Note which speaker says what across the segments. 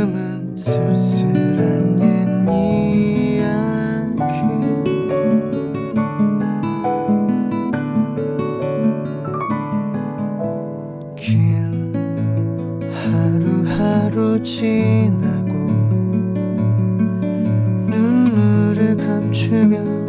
Speaker 1: 가끔은 쓸쓸한 옛 이야기 긴 하루하루 지나고 눈물을 감추며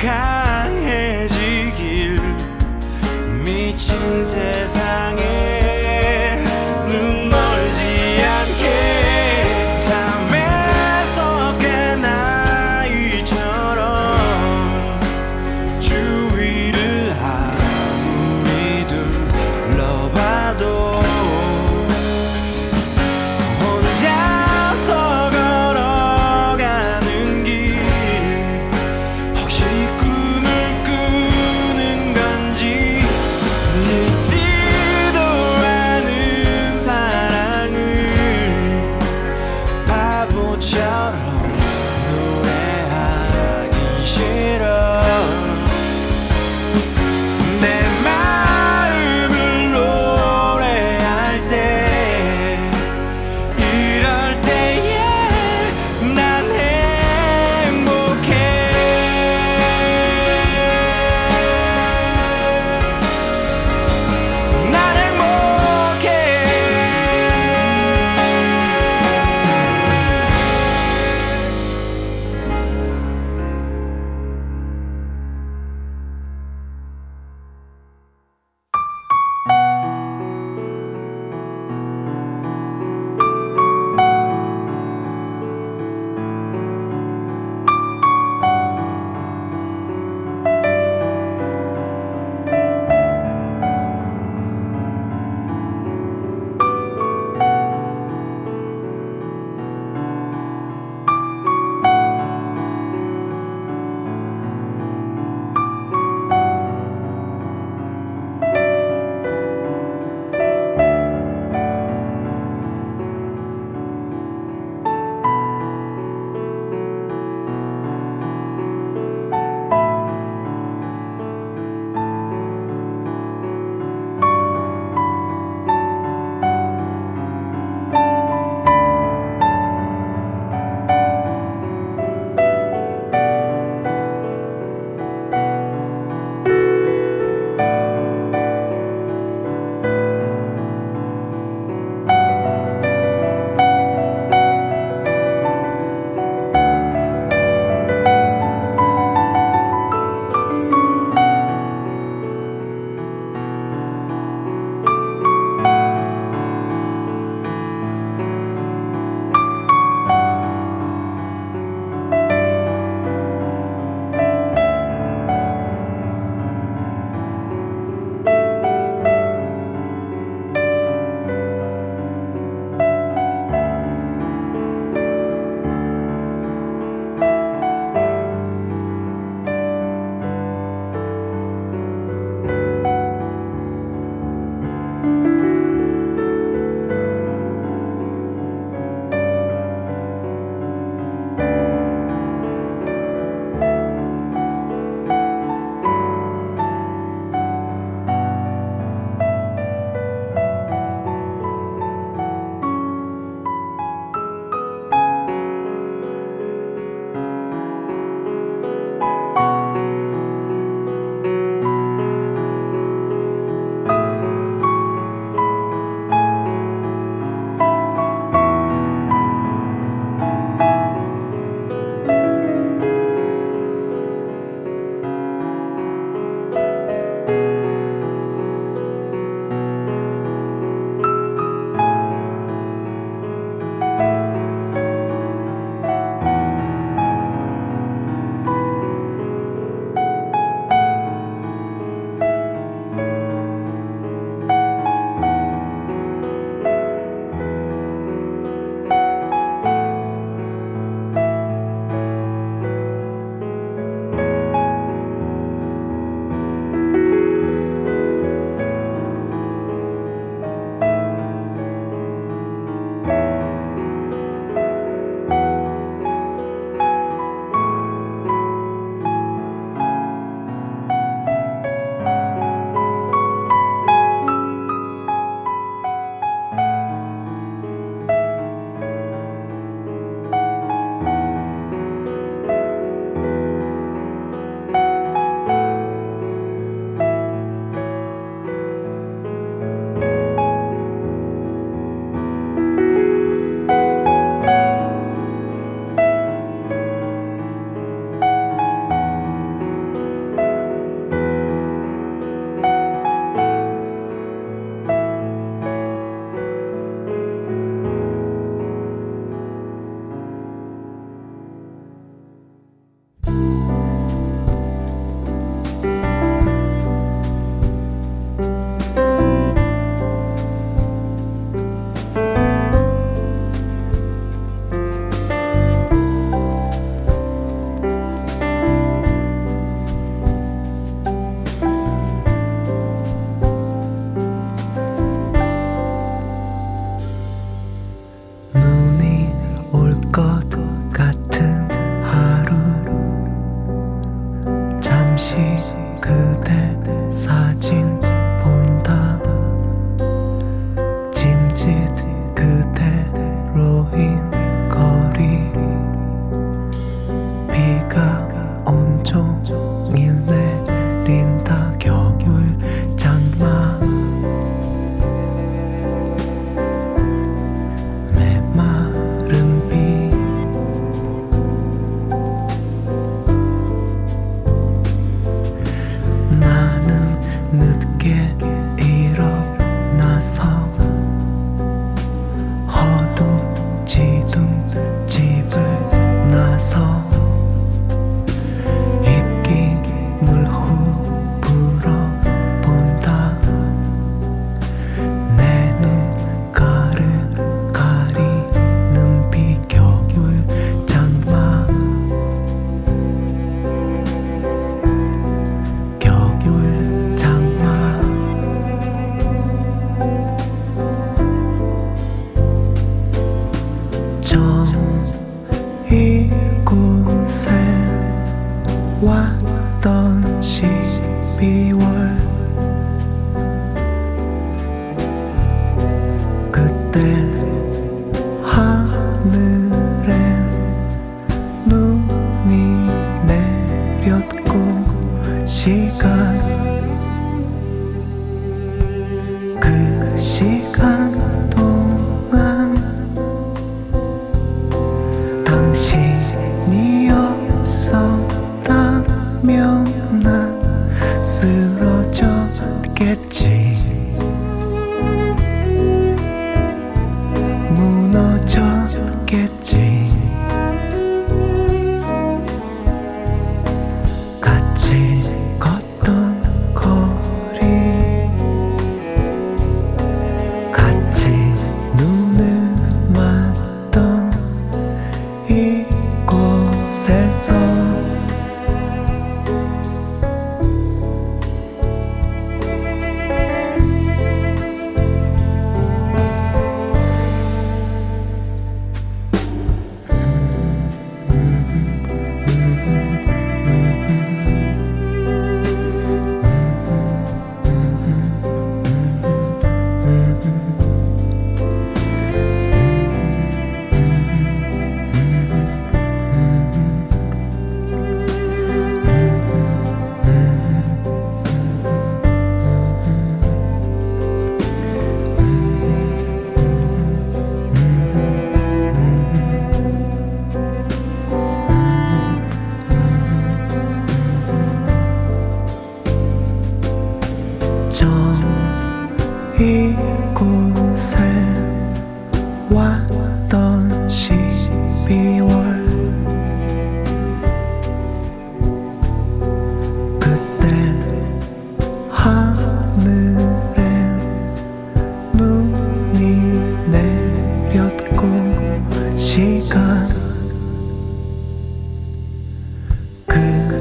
Speaker 1: 강해지길 미친 세상에.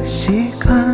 Speaker 1: 习惯。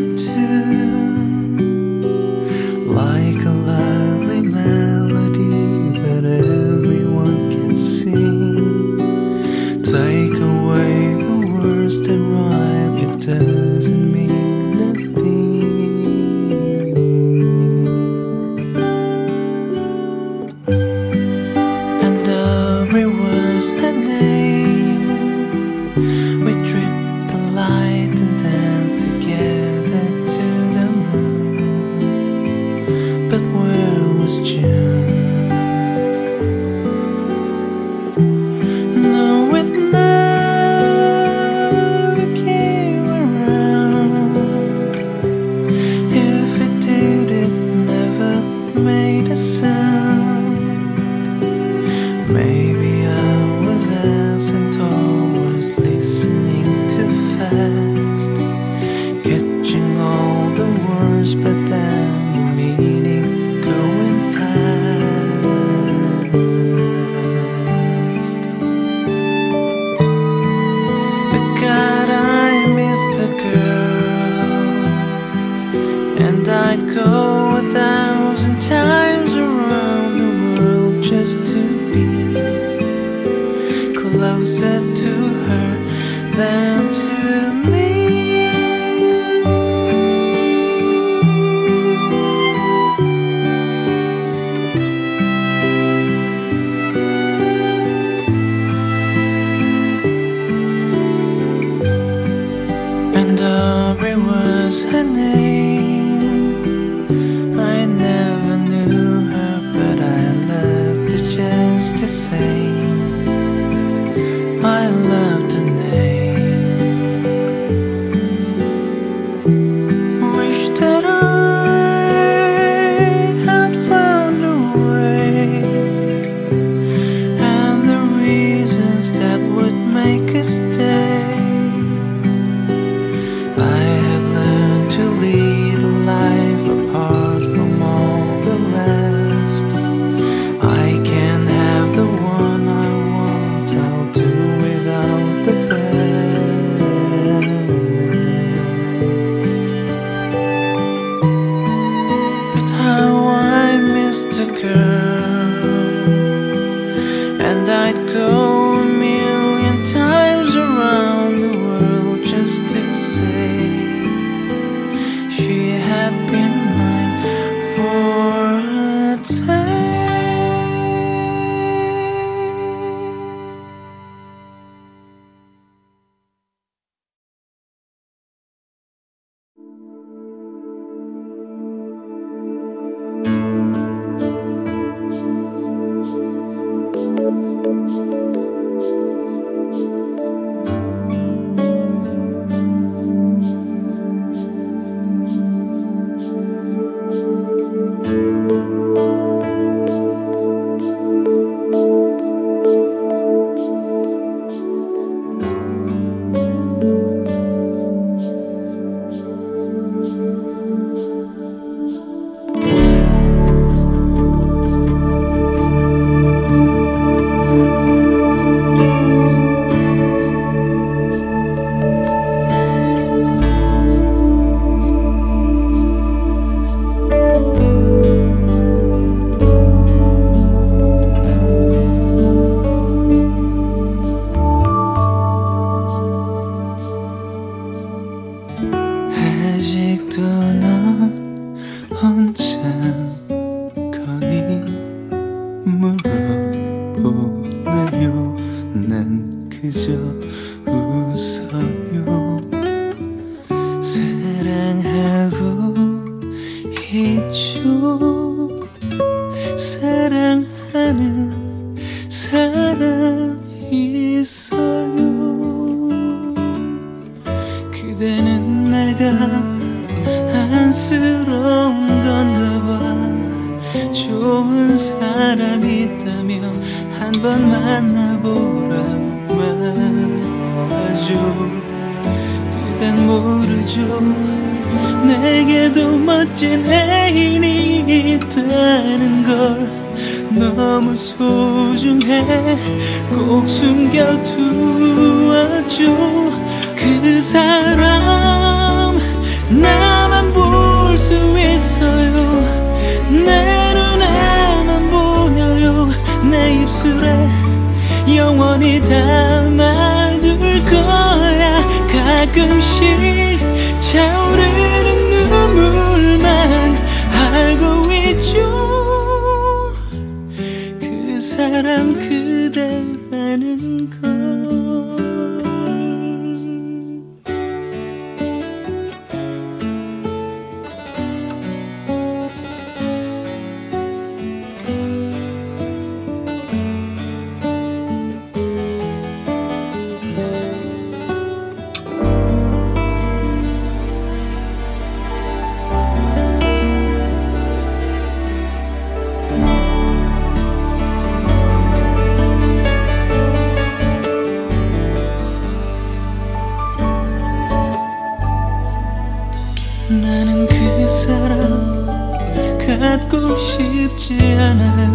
Speaker 1: into 사람 있다면 한 번 만나보라 말하죠 그댄 모르죠. 내게도 멋진 애인이 있다는 걸 너무 소중해. 꼭 숨겨두어줘. 그 사람 나만 볼 수 있어요. 내 내 입술에 영원히 담아둘 거야. 가끔씩 차오르는 눈물만 알고 있죠. 그 사람 그대라는 걸. 쉽지 않아